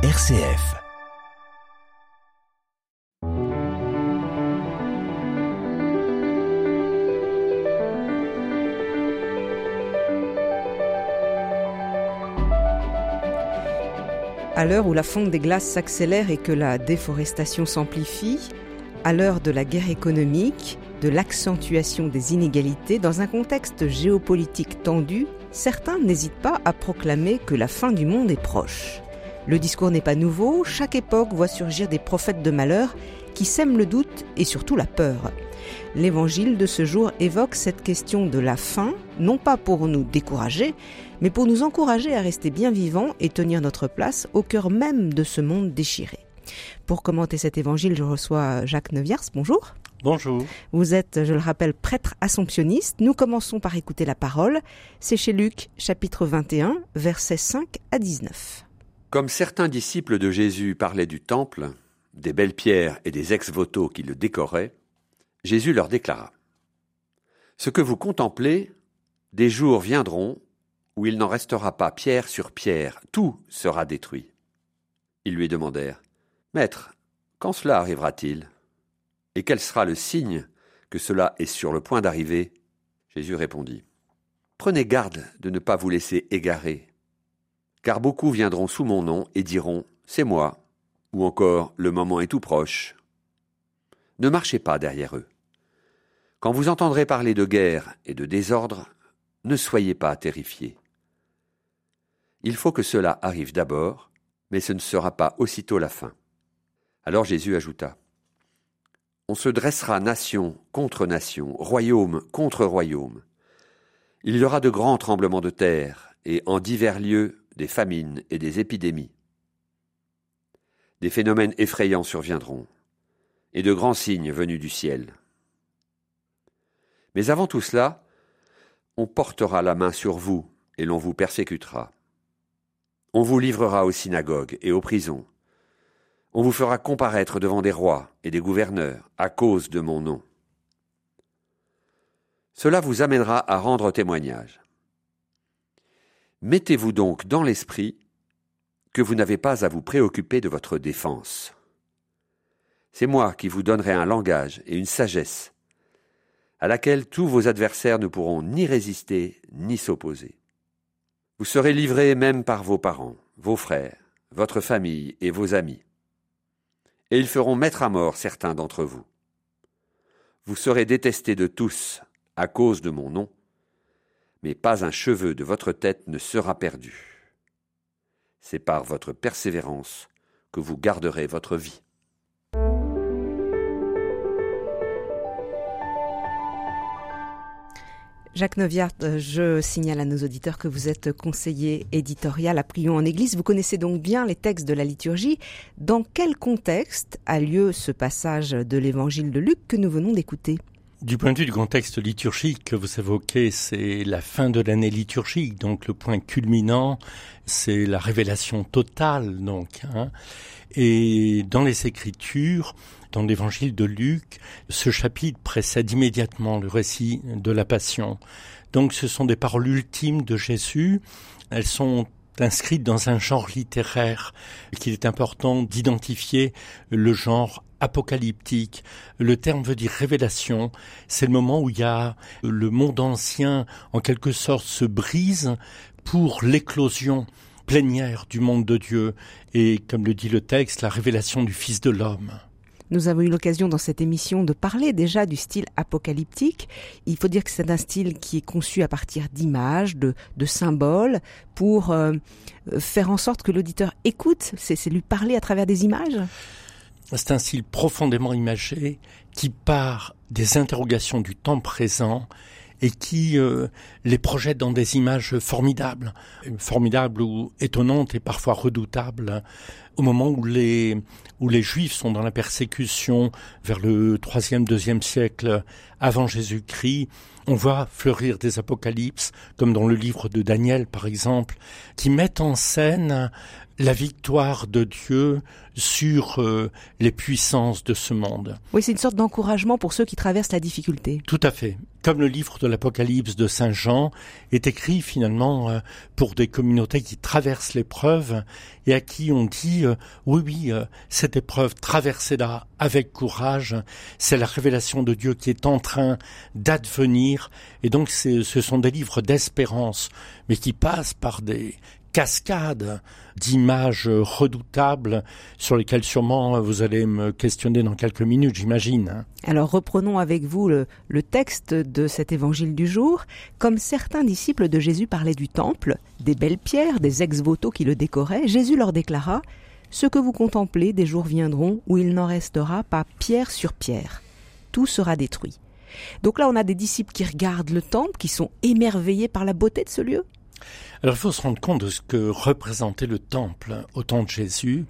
RCF. À l'heure où la fonte des glaces s'accélère et que la déforestation s'amplifie, à l'heure de la guerre économique, de l'accentuation des inégalités, dans un contexte géopolitique tendu, certains n'hésitent pas à proclamer que la fin du monde est proche. Le discours n'est pas nouveau, chaque époque voit surgir des prophètes de malheur qui sèment le doute et surtout la peur. L'évangile de ce jour évoque cette question de la fin, non pas pour nous décourager, mais pour nous encourager à rester bien vivants et tenir notre place au cœur même de ce monde déchiré. Pour commenter cet évangile, je reçois Jacques Neuviers. Bonjour. Bonjour. Vous êtes, je le rappelle, prêtre assomptionniste. Nous commençons par écouter la parole. C'est chez Luc, chapitre 21, versets 5 à 19. Comme certains disciples de Jésus parlaient du temple, des belles pierres et des ex-voto qui le décoraient, Jésus leur déclara Ce que vous contemplez, des jours viendront où il n'en restera pas pierre sur pierre, tout sera détruit. Ils lui demandèrent Maître, quand cela arrivera-t-il? Et quel sera le signe que cela est sur le point d'arriver? Jésus répondit Prenez garde de ne pas vous laisser égarer car beaucoup viendront sous mon nom et diront C'est moi, ou encore Le moment est tout proche. Ne marchez pas derrière eux. Quand vous entendrez parler de guerre et de désordre, ne soyez pas terrifiés. Il faut que cela arrive d'abord, mais ce ne sera pas aussitôt la fin. Alors Jésus ajouta On se dressera nation contre nation, royaume contre royaume. Il y aura de grands tremblements de terre, et en divers lieux des famines et des épidémies. Des phénomènes effrayants surviendront, et de grands signes venus du ciel. Mais avant tout cela, on portera la main sur vous, et l'on vous persécutera. On vous livrera aux synagogues et aux prisons. On vous fera comparaître devant des rois et des gouverneurs à cause de mon nom. Cela vous amènera à rendre témoignage. Mettez-vous donc dans l'esprit que vous n'avez pas à vous préoccuper de votre défense. C'est moi qui vous donnerai un langage et une sagesse à laquelle tous vos adversaires ne pourront ni résister ni s'opposer. Vous serez livrés même par vos parents, vos frères, votre famille et vos amis. Et ils feront mettre à mort certains d'entre vous. Vous serez détestés de tous à cause de mon nom, mais pas un cheveu de votre tête ne sera perdu. C'est par votre persévérance que vous garderez votre vie. Jacques Noviart, euh, je signale à nos auditeurs que vous êtes conseiller éditorial à Prions en Église. Vous connaissez donc bien les textes de la liturgie. Dans quel contexte a lieu ce passage de l'évangile de Luc que nous venons d'écouter? Du point de vue du contexte liturgique que vous évoquez, c'est la fin de l'année liturgique, donc le point culminant, c'est la révélation totale, donc. Hein. Et dans les Écritures, dans l'évangile de Luc, ce chapitre précède immédiatement le récit de la Passion. Donc ce sont des paroles ultimes de Jésus. Elles sont inscrites dans un genre littéraire qu'il est important d'identifier le genre apocalyptique. Le terme veut dire révélation. C'est le moment où il y a le monde ancien, en quelque sorte, se brise pour l'éclosion plénière du monde de Dieu et, comme le dit le texte, la révélation du Fils de l'homme. Nous avons eu l'occasion dans cette émission de parler déjà du style apocalyptique. Il faut dire que c'est un style qui est conçu à partir d'images, de, symboles, pour euh, faire en sorte que l'auditeur écoute, c'est lui parler à travers des images? C'est un style profondément imagé qui part des interrogations du temps présent et qui euh, les projette dans des images formidables, formidables ou étonnantes et parfois redoutables, au moment où les où les Juifs sont dans la persécution vers le troisième deuxième siècle avant Jésus-Christ, on voit fleurir des apocalypses, comme dans le livre de Daniel par exemple, qui mettent en scène la victoire de Dieu sur euh, les puissances de ce monde. Oui, c'est une sorte d'encouragement pour ceux qui traversent la difficulté. Tout à fait. Comme le livre de l'Apocalypse de Saint Jean est écrit finalement euh, pour des communautés qui traversent l'épreuve et à qui on dit euh, oui, oui, euh, cette épreuve, traversez-la avec courage. C'est la révélation de Dieu qui est en train d'advenir. Et donc, ce sont des livres d'espérance, mais qui passent par des cascade d'images redoutables sur lesquelles sûrement vous allez me questionner dans quelques minutes, j'imagine. Alors reprenons avec vous le, le, texte de cet évangile du jour. Comme certains disciples de Jésus parlaient du temple, des belles pierres, des ex-voto qui le décoraient, Jésus leur déclara Ce que vous contemplez, des jours viendront où il n'en restera pas pierre sur pierre. Tout sera détruit. Donc là, on a des disciples qui regardent le temple, qui sont émerveillés par la beauté de ce lieu. Alors il faut se rendre compte de ce que représentait le temple au temps de Jésus.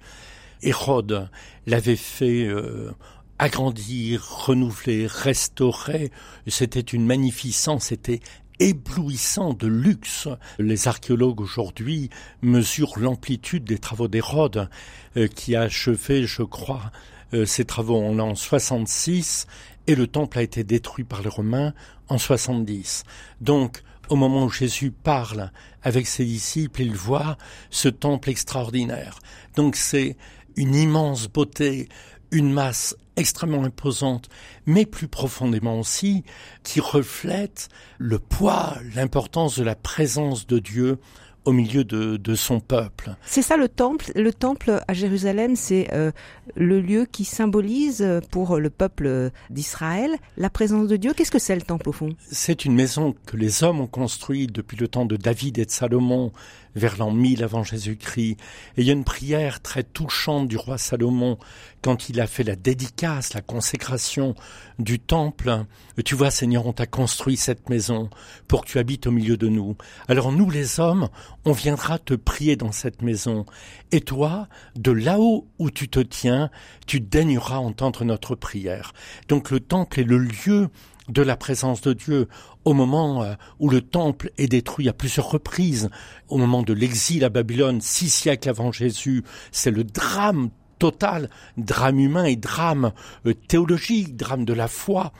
Hérode l'avait fait euh, agrandir, renouveler, restaurer. C'était une magnificence, c'était éblouissant de luxe. Les archéologues aujourd'hui mesurent l'amplitude des travaux d'Hérode, euh, qui a achevé, je crois, euh, ses travaux en l'an 66, et le temple a été détruit par les Romains en 70. Donc, au moment où Jésus parle avec ses disciples, il voit ce temple extraordinaire. Donc c'est une immense beauté, une masse extrêmement imposante, mais plus profondément aussi, qui reflète le poids, l'importance de la présence de Dieu au milieu de, son peuple. C'est ça le temple. Le temple à Jérusalem, c'est euh, le lieu qui symbolise pour le peuple d'Israël la présence de Dieu. Qu'est-ce que c'est le temple au fond? C'est une maison que les hommes ont construite depuis le temps de David et de Salomon, vers l'an 1000 avant Jésus-Christ. Et il y a une prière très touchante du roi Salomon quand il a fait la dédicace, la consécration du temple. Tu vois, Seigneur, on t'a construit cette maison pour que tu habites au milieu de nous. Alors nous, les hommes, on viendra te prier dans cette maison. Et toi, de là-haut où tu te tiens, tu daigneras entendre notre prière. Donc le temple est le lieu de la présence de Dieu au moment euh, où le temple est détruit à plusieurs reprises, au moment de l'exil à Babylone, six siècles avant Jésus, c'est le drame total, drame humain et drame euh, théologique, drame de la foi.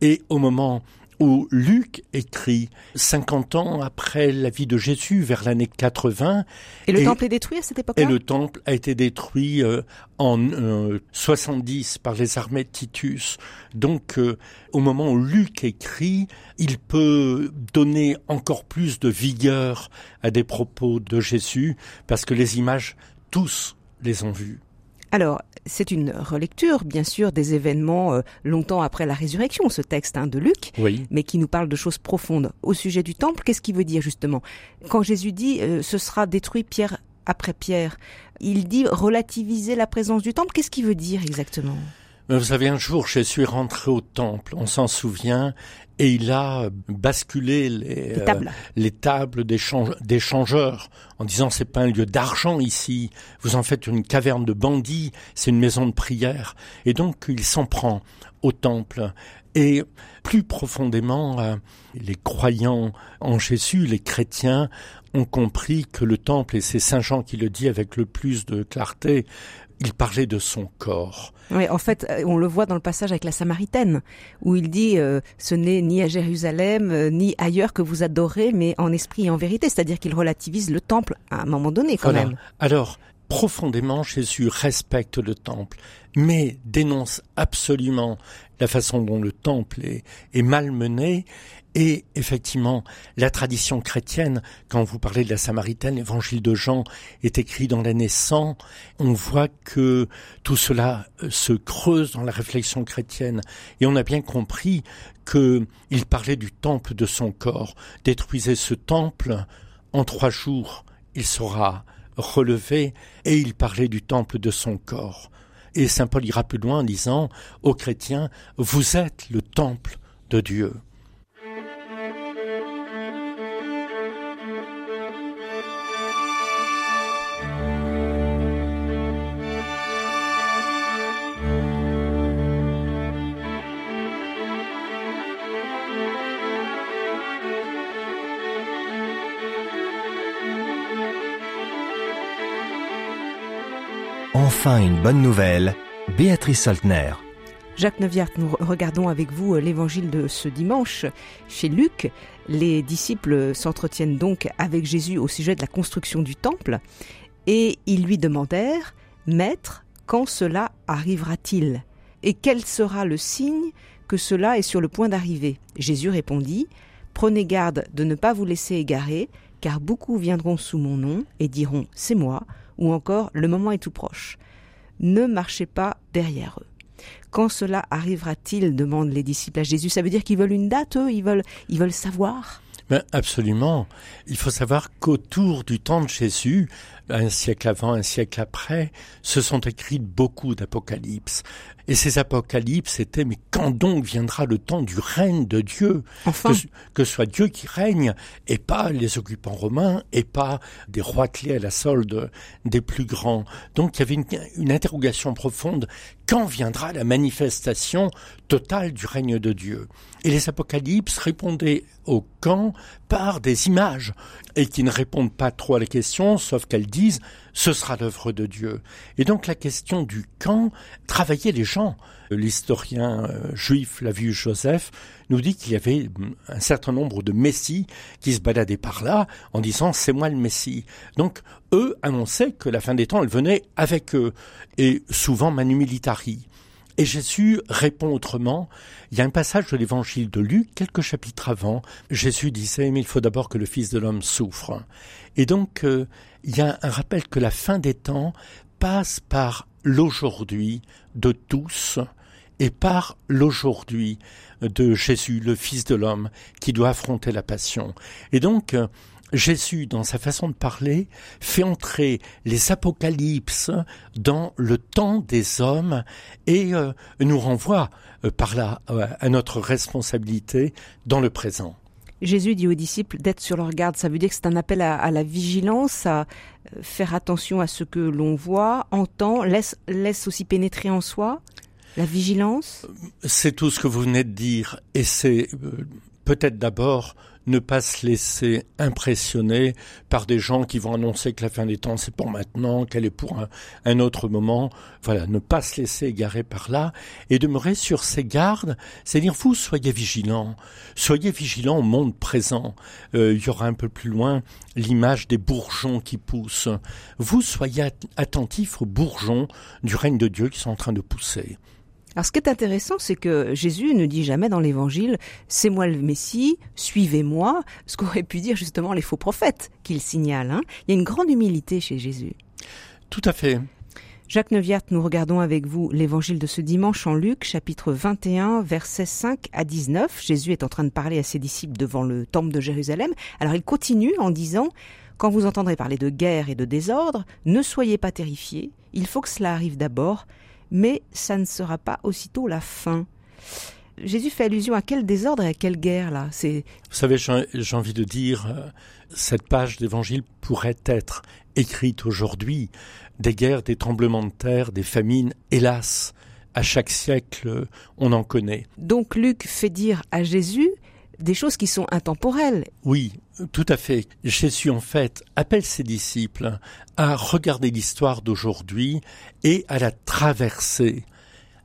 Et au moment où Luc écrit 50 ans après la vie de Jésus, vers l'année 80. Et le temple est détruit à cette époque-là Et le temple a été détruit euh, en 70 euh, par les armées de Titus. Donc, euh, au moment où Luc écrit, il peut donner encore plus de vigueur à des propos de Jésus, parce que les images, tous les ont vues. Alors, c'est une relecture, bien sûr, des événements euh, longtemps après la résurrection, ce texte hein, de Luc, mais qui nous parle de choses profondes. Au sujet du temple, qu'est-ce qu'il veut dire justement? Quand Jésus dit euh, ce sera détruit pierre après pierre, il dit relativiser la présence du temple. Qu'est-ce qu'il veut dire exactement? Vous savez, un jour, je suis rentré au temple, on s'en souvient, et il a basculé les, les tables, les tables des, des, changeurs en disant c'est pas un lieu d'argent ici, vous en faites une caverne de bandits, c'est une maison de prière. Et donc il s'en prend au temple. Et plus profondément, euh, les croyants en Jésus, les chrétiens, ont compris que le temple, et c'est Saint Jean qui le dit avec le plus de clarté, il parlait de son corps. Oui, en fait, euh, on le voit dans le passage avec la Samaritaine, où il dit euh, ce n'est ni à Jérusalem euh, ni ailleurs que vous adorez, mais en esprit et en vérité, c'est-à-dire qu'il relativise le temple à un moment donné, quand même. Alors, profondément, Jésus respecte le temple, mais dénonce absolument la façon dont le temple est, est malmené et effectivement, la tradition chrétienne, quand vous parlez de la Samaritaine, l'évangile de Jean est écrit dans l'année 100, on voit que tout cela euh, se creuse dans la réflexion chrétienne. Et on a bien compris qu'il parlait du temple de son corps. Détruisez ce temple, en trois jours, il sera relevé, et il parlait du temple de son corps. Et Saint Paul ira plus loin en disant aux chrétiens, vous êtes le temple de Dieu. Enfin une bonne nouvelle, Béatrice Saltner. Jacques Neuviart, nous regardons avec vous euh, l'évangile de ce dimanche chez Luc. Les disciples s'entretiennent donc avec Jésus au sujet de la construction du temple et ils lui demandèrent Maître, quand cela arrivera-t-il? Et quel sera le signe que cela est sur le point d'arriver? Jésus répondit, Prenez garde de ne pas vous laisser égarer, car beaucoup viendront sous mon nom et diront C'est moi, ou encore Le moment est tout proche. Ne marchez pas derrière eux. Quand cela arrivera-t-il demandent les disciples à Jésus. Ça veut dire qu'ils veulent une date, eux? Ils veulent, ils veulent savoir? Ben absolument. Il faut savoir qu'autour du temps de Jésus, un siècle avant, un siècle après, se sont écrits beaucoup d'apocalypses. Et ces apocalypses étaient, mais quand donc viendra le temps du règne de Dieu? Enfin. que, que soit Dieu qui règne, et pas les occupants romains, et pas des rois clés à la solde des plus grands. Donc il y avait une, une interrogation profonde. Quand viendra la manifestation totale du règne de Dieu? Et les apocalypses répondaient au quand des images, et qui ne répondent pas trop à la question, sauf qu'elles disent ce sera l'œuvre de Dieu. Et donc la question du quand travaillait les gens. L'historien euh, juif Flavius Joseph nous dit qu'il y avait un certain nombre de messies qui se baladaient par là en disant c'est moi le messie. Donc eux annonçaient que la fin des temps elle venait avec eux et souvent manu militari. Et Jésus répond autrement. Il y a un passage de l'évangile de Luc, quelques chapitres avant. Jésus disait, mais il faut d'abord que le Fils de l'homme souffre. Et donc, euh, il y a un rappel que la fin des temps passe par l'aujourd'hui de tous et par l'aujourd'hui de Jésus, le Fils de l'homme, qui doit affronter la passion. Et donc, Jésus, dans sa façon de parler, fait entrer les apocalypses dans le temps des hommes et euh, nous renvoie euh, par là euh, à notre responsabilité dans le présent. Jésus dit aux disciples d'être sur leur garde. Ça veut dire que c'est un appel à, à, la vigilance, à faire attention à ce que l'on voit, entend, laisse, laisse aussi pénétrer en soi. La vigilance C'est tout ce que vous venez de dire. Et c'est peut-être d'abord ne pas se laisser impressionner par des gens qui vont annoncer que la fin des temps c'est pour maintenant, qu'elle est pour un, autre moment. Voilà, ne pas se laisser égarer par là et demeurer sur ses gardes, c'est-à-dire vous soyez vigilants, soyez vigilants au monde présent. Euh, il y aura un peu plus loin l'image des bourgeons qui poussent. Vous soyez attentifs aux bourgeons du règne de Dieu qui sont en train de pousser. Alors ce qui est intéressant, c'est que Jésus ne dit jamais dans l'Évangile « c'est moi le Messie, suivez-moi », ce qu'auraient pu dire justement les faux prophètes qu'il signale. Hein. Il y a une grande humilité chez Jésus. Tout à fait. Jacques Neuviart, nous regardons avec vous l'évangile de ce dimanche en Luc, chapitre 21, versets 5 à 19. Jésus est en train de parler à ses disciples devant le temple de Jérusalem. Alors il continue en disant Quand vous entendrez parler de guerre et de désordre, ne soyez pas terrifiés, il faut que cela arrive d'abord, mais ça ne sera pas aussitôt la fin. Jésus fait allusion à quel désordre et à quelle guerre là? C'est. Vous savez, j'ai envie de dire, euh, cette page d'évangile pourrait être écrite aujourd'hui. Des guerres, des tremblements de terre, des famines, hélas, à chaque siècle, on en connaît. Donc Luc fait dire à Jésus des choses qui sont intemporelles. Oui, tout à fait. Jésus, en fait, appelle ses disciples à regarder l'histoire d'aujourd'hui et à la traverser.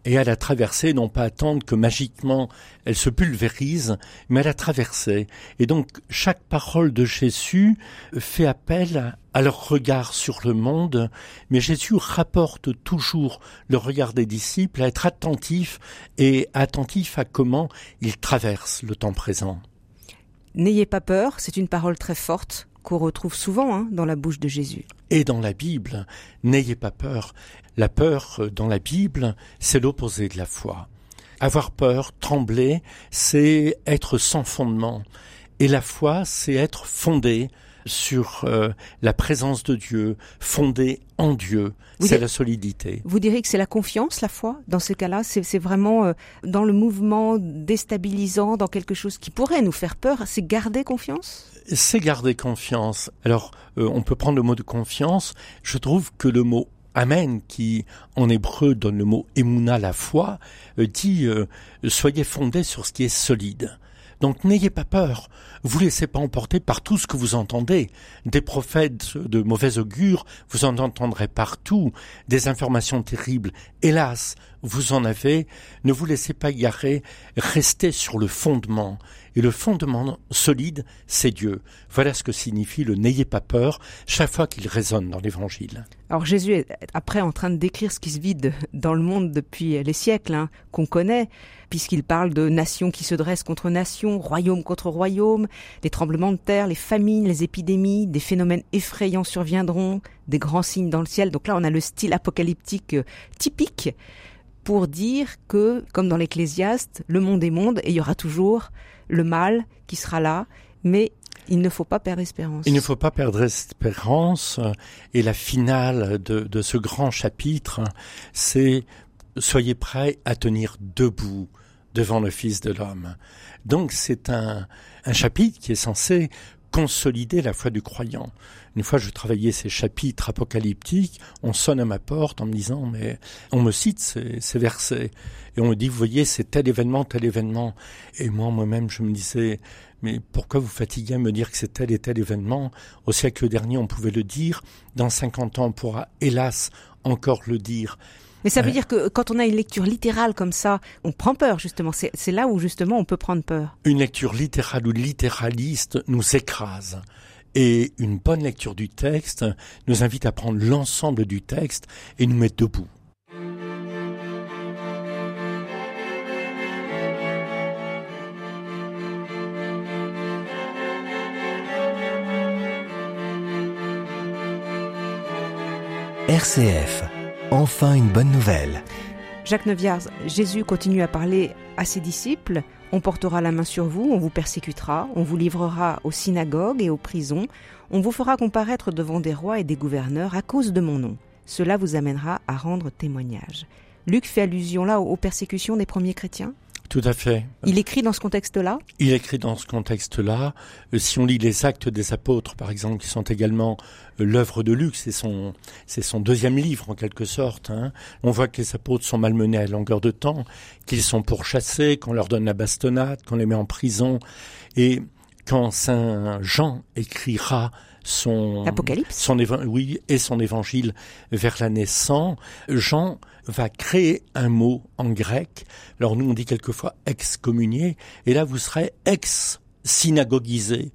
Et à la traverser, non pas attendre que magiquement elle se pulvérise, mais à la traverser. Et donc, chaque parole de Jésus fait appel à leur regard sur le monde, mais Jésus rapporte toujours le regard des disciples à être attentif et attentif à comment ils traversent le temps présent. N'ayez pas peur, c'est une parole très forte qu'on retrouve souvent hein, dans la bouche de Jésus. Et dans la Bible, n'ayez pas peur. La peur dans la Bible, c'est l'opposé de la foi. Avoir peur, trembler, c'est être sans fondement. Et la foi, c'est être fondé sur euh, la présence de Dieu, fondé en Dieu. C'est la solidité. Vous direz que c'est la confiance, la foi Dans ces cas-là, c'est vraiment euh, dans le mouvement déstabilisant, dans quelque chose qui pourrait nous faire peur, c'est garder confiance? C'est garder confiance. Alors, euh, on peut prendre le mot de confiance. Je trouve que le mot Amen, qui en hébreu donne le mot émouna, la foi, dit soyez fondés sur ce qui est solide. Donc n'ayez pas peur, vous laissez pas emporter par tout ce que vous entendez. Des prophètes de mauvais augure, vous en entendrez partout, des informations terribles. Hélas, vous en avez, ne vous laissez pas égarer, restez sur le fondement. Et le fondement solide, c'est Dieu. Voilà ce que signifie le n'ayez pas peur chaque fois qu'il résonne dans l'évangile. Alors Jésus est après en train de décrire ce qui se vide dans le monde depuis les siècles, hein, qu'on connaît, puisqu'il parle de nations qui se dressent contre nations, royaume contre royaume, des tremblements de terre, les famines, les épidémies, des phénomènes effrayants surviendront, des grands signes dans le ciel. Donc là, on a le style apocalyptique euh, typique pour dire que, comme dans l'Ecclésiaste, le monde est monde et il y aura toujours le mal qui sera là, mais il ne faut pas perdre espérance. Il ne faut pas perdre espérance. Et la finale de, ce grand chapitre, c'est soyez prêts à tenir debout devant le Fils de l'homme. Donc c'est un chapitre qui est censé consolider la foi du croyant. Une fois je travaillais ces chapitres apocalyptiques, on sonne à ma porte en me disant mais on me cite ces, ces versets et on me dit vous voyez c'est tel événement, tel événement. Et moi moi-même je me disais mais pourquoi vous fatiguez à me dire que c'est tel et tel événement? Au siècle dernier on pouvait le dire, dans 50 ans on pourra hélas encore le dire. Mais ça veut dire que quand on a une lecture littérale comme ça, on prend peur justement. C'est là où justement on peut prendre peur. Une lecture littérale ou littéraliste nous écrase. Et une bonne lecture du texte nous invite à prendre l'ensemble du texte et nous mettre debout. RCF Enfin une bonne nouvelle. Jacques Neuviard, Jésus continue à parler à ses disciples. On portera la main sur vous, on vous persécutera, on vous livrera aux synagogues et aux prisons, on vous fera comparaître devant des rois et des gouverneurs à cause de mon nom. Cela vous amènera à rendre témoignage. Luc fait allusion là aux persécutions des premiers chrétiens? Tout à fait. Il écrit dans ce contexte-là? Il écrit dans ce contexte-là. Euh, si on lit les actes des apôtres, par exemple, qui sont également euh, l'œuvre de Luc, c'est son, c'est son deuxième livre en quelque sorte. Hein. On voit que les apôtres sont malmenés à longueur de temps, qu'ils sont pourchassés, qu'on leur donne la bastonnade, qu'on les met en prison. Et quand Saint Jean écrira son Apocalypse? son oui et son évangile vers l'année 100, Jean va créer un mot en grec. Alors nous on dit quelquefois excommunié et là vous serez ex synagoguisé.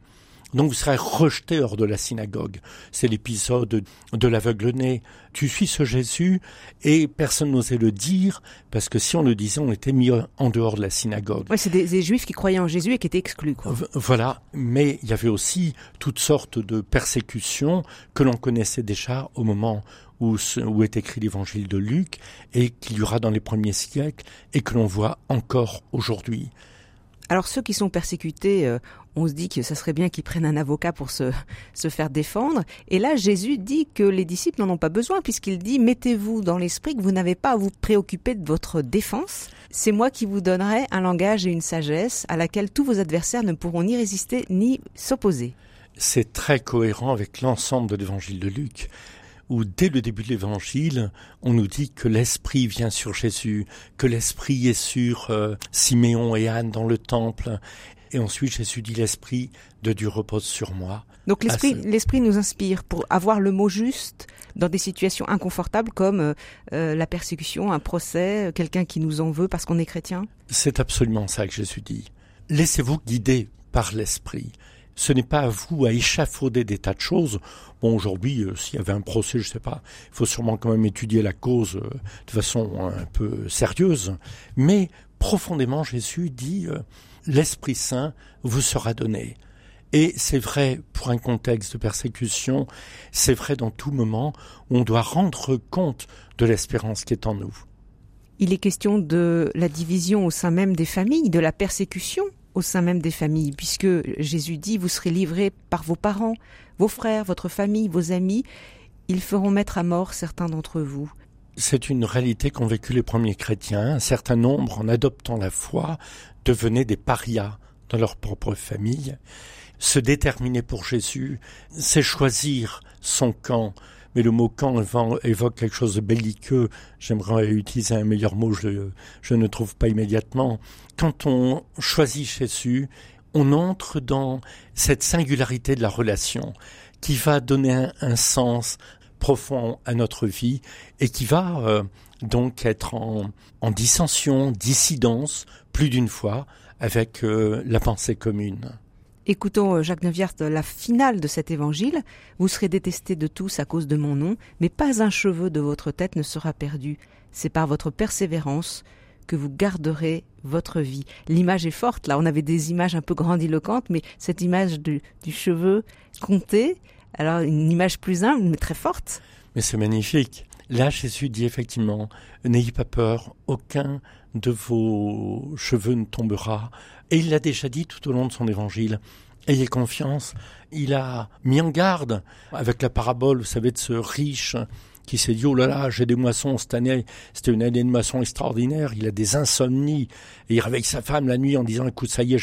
Donc vous serez rejeté hors de la synagogue. C'est l'épisode de l'aveugle-né. Tu suis ce Jésus et personne n'osait le dire parce que si on le disait, on était mis en dehors de la synagogue. Ouais, c'est des, des, juifs qui croyaient en Jésus et qui étaient exclus. Quoi. Voilà, mais il y avait aussi toutes sortes de persécutions que l'on connaissait déjà au moment où, où est écrit l'évangile de Luc et qu'il y aura dans les premiers siècles et que l'on voit encore aujourd'hui. Alors ceux qui sont persécutés, euh, on se dit que ça serait bien qu'ils prennent un avocat pour se, se faire défendre. Et là, Jésus dit que les disciples n'en ont pas besoin, puisqu'il dit, mettez-vous dans l'esprit que vous n'avez pas à vous préoccuper de votre défense. C'est moi qui vous donnerai un langage et une sagesse à laquelle tous vos adversaires ne pourront ni résister ni s'opposer. C'est très cohérent avec l'ensemble de l'évangile de Luc où dès le début de l'évangile, on nous dit que l'Esprit vient sur Jésus, que l'Esprit est sur euh, Siméon et Anne dans le temple. Et ensuite, Jésus dit l'Esprit de Dieu repose sur moi. Donc l'Esprit, ce... l'Esprit nous inspire pour avoir le mot juste dans des situations inconfortables comme euh, euh, la persécution, un procès, quelqu'un qui nous en veut parce qu'on est chrétien? C'est absolument ça que Jésus dit. Laissez-vous guider par l'Esprit ce n'est pas à vous à échafauder des tas de choses. Bon, aujourd'hui, euh, s'il y avait un procès, je sais pas, il faut sûrement quand même étudier la cause euh, de façon un peu sérieuse. Mais profondément, Jésus dit, euh, l'Esprit Saint vous sera donné. Et c'est vrai pour un contexte de persécution, c'est vrai dans tout moment où on doit rendre compte de l'espérance qui est en nous. Il est question de la division au sein même des familles, de la persécution au sein même des familles, puisque Jésus dit, vous serez livrés par vos parents, vos frères, votre famille, vos amis, ils feront mettre à mort certains d'entre vous. C'est une réalité qu'ont vécu les premiers chrétiens. Un certain nombre, en adoptant la foi, devenaient des parias dans leur propre famille. Se déterminer pour Jésus, c'est choisir son camp, mais le mot camp évoque quelque chose de belliqueux. J'aimerais utiliser un meilleur mot, je, ne trouve pas immédiatement. Quand on choisit Jésus, on entre dans cette singularité de la relation qui va donner un, sens profond à notre vie et qui va euh, donc être en, en, dissension, dissidence, plus d'une fois, avec euh, la pensée commune. Écoutons Jacques Neuviart, la finale de cet évangile. Vous serez détestés de tous à cause de mon nom, mais pas un cheveu de votre tête ne sera perdu. C'est par votre persévérance que vous garderez votre vie. L'image est forte, là on avait des images un peu grandiloquentes, mais cette image du, du cheveu compté, alors une image plus humble mais très forte. Mais c'est magnifique. Là, Jésus dit effectivement, n'ayez pas peur, aucun de vos cheveux ne tombera. Et il l'a déjà dit tout au long de son évangile. Ayez confiance. Il a mis en garde avec la parabole, vous savez, de ce riche qui s'est dit, oh là là, j'ai des moissons cette année, c'était une année de moisson extraordinaire, il a des insomnies, et il réveille sa femme la nuit en disant, écoute, ça y est,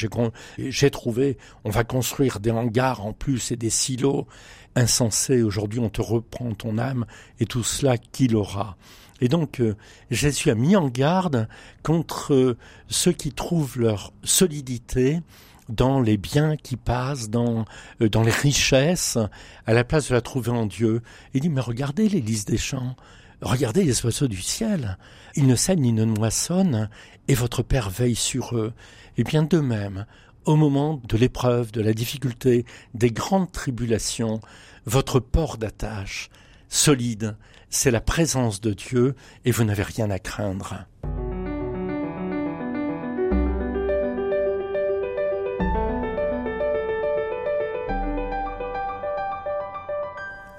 j'ai trouvé, on va construire des hangars en plus et des silos. Insensé, aujourd'hui on te reprend ton âme, et tout cela, qui l'aura et donc euh, Jésus a mis en garde contre euh, ceux qui trouvent leur solidité dans les biens qui passent, dans, euh, dans les richesses, à la place de la trouver en Dieu. Il dit, mais regardez les lys des champs, regardez les oiseaux du ciel, ils ne saignent ni ne moissonnent, et votre Père veille sur eux. Et bien de même, au moment de l'épreuve, de la difficulté, des grandes tribulations, votre port d'attache, solide, c'est la présence de Dieu, et vous n'avez rien à craindre.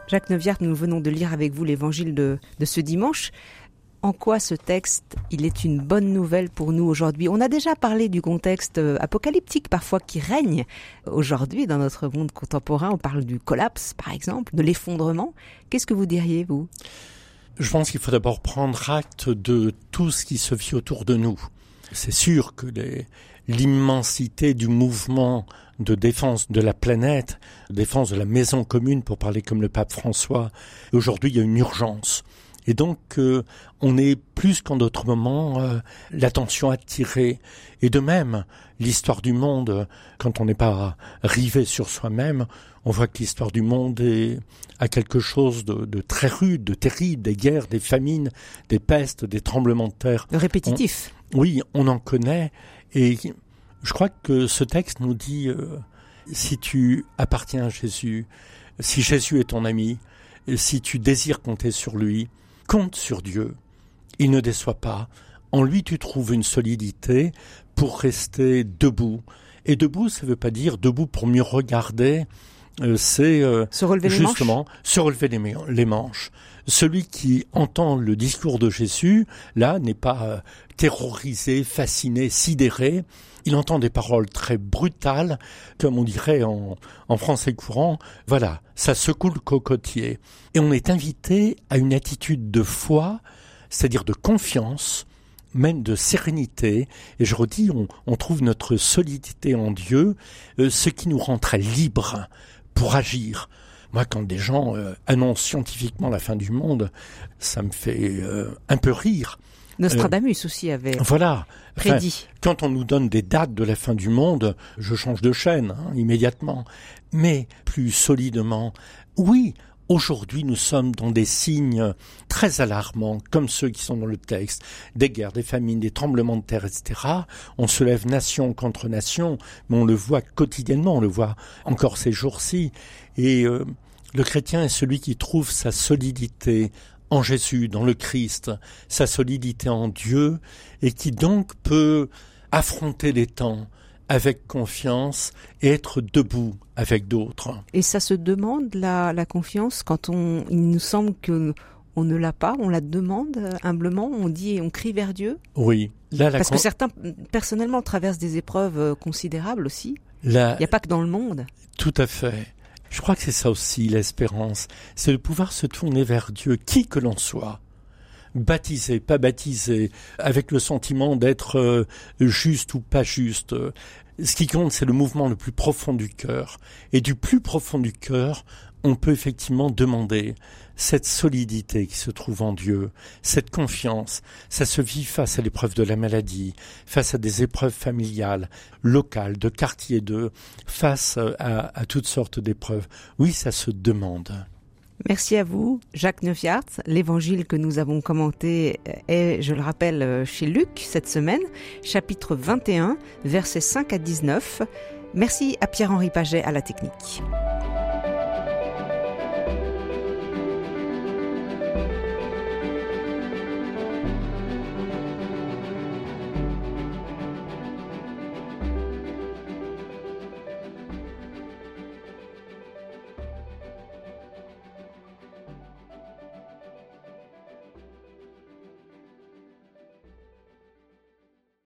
Jacques Neuviart, nous venons de lire avec vous l'évangile de, de ce dimanche. En quoi ce texte, il est une bonne nouvelle pour nous aujourd'hui? On a déjà parlé du contexte euh, apocalyptique parfois qui règne aujourd'hui dans notre monde contemporain. On parle du collapse, par exemple, de l'effondrement. Qu'est-ce que vous diriez, vous? Je pense qu'il faut d'abord prendre acte de tout ce qui se vit autour de nous. C'est sûr que l'immensité du mouvement de défense de la planète, défense de la maison commune, pour parler comme le pape François. Aujourd'hui, il y a une urgence. Et donc, euh, on est plus qu'en d'autres moments euh, l'attention attirée. Et de même, l'histoire du monde, quand on n'est pas rivé sur soi-même, on voit que l'histoire du monde est à quelque chose de, de, très rude, de terrible, des guerres, des famines, des pestes, des tremblements de terre. Répétitif. oui, on en connaît. Et je crois que ce texte nous dit, euh, si tu appartiens à Jésus, si Jésus est ton ami, si tu désires compter sur lui, compte sur Dieu. Il ne déçoit pas. En lui, tu trouves une solidité pour rester debout. Et debout, ça ne veut pas dire debout pour mieux regarder. Euh, c'est euh, se relever justement les se relever les, les, manches. Celui qui entend le discours de Jésus, là, n'est pas terrorisé, fasciné, sidéré. Il entend des paroles très brutales, comme on dirait en, en français courant. Voilà, ça secoue le cocotier. Et on est invité à une attitude de foi, c'est-à-dire de confiance, même de sérénité. Et je redis, on, on trouve notre solidité en Dieu, euh, ce qui nous rend très libres pour agir. Moi, quand des gens euh, annoncent scientifiquement la fin du monde, ça me fait euh, un peu rire. Nostradamus euh, aussi avait voilà, prédit. quand on nous donne des dates de la fin du monde, je change de chaîne hein, immédiatement. Mais plus solidement, oui, Aujourd'hui, nous sommes dans des signes très alarmants, comme ceux qui sont dans le texte, des guerres, des famines, des tremblements de terre, etc. On se lève nation contre nation, mais on le voit quotidiennement, on le voit encore ces jours-ci. Et euh, le chrétien est celui qui trouve sa solidité en Jésus, dans le Christ, sa solidité en Dieu, et qui donc peut affronter les temps avec confiance et être debout avec d'autres. Et ça se demande la, la confiance quand on, il nous semble que on ne l'a pas, on la demande humblement, on dit et on crie vers Dieu. Oui. Là, Parce que certains, personnellement, traversent des épreuves euh, considérables aussi. Il n'y a pas que dans le monde. Tout à fait. Je crois que c'est ça aussi l'espérance, c'est de pouvoir se tourner vers Dieu, qui que l'on soit, baptisé, pas baptisé, avec le sentiment d'être euh, juste ou pas juste. Ce qui compte, c'est le mouvement le plus profond du cœur. Et du plus profond du cœur, on peut effectivement demander cette solidité qui se trouve en Dieu, cette confiance, ça se vit face à l'épreuve de la maladie, face à des épreuves familiales, locales, de quartier de, face à, à toutes sortes d'épreuves. Oui, ça se demande. Merci à vous, Jacques Neufiart. L'évangile que nous avons commenté est, je le rappelle, chez Luc cette semaine, chapitre 21, versets 5 à 19. Merci à Pierre-Henri Paget à la technique.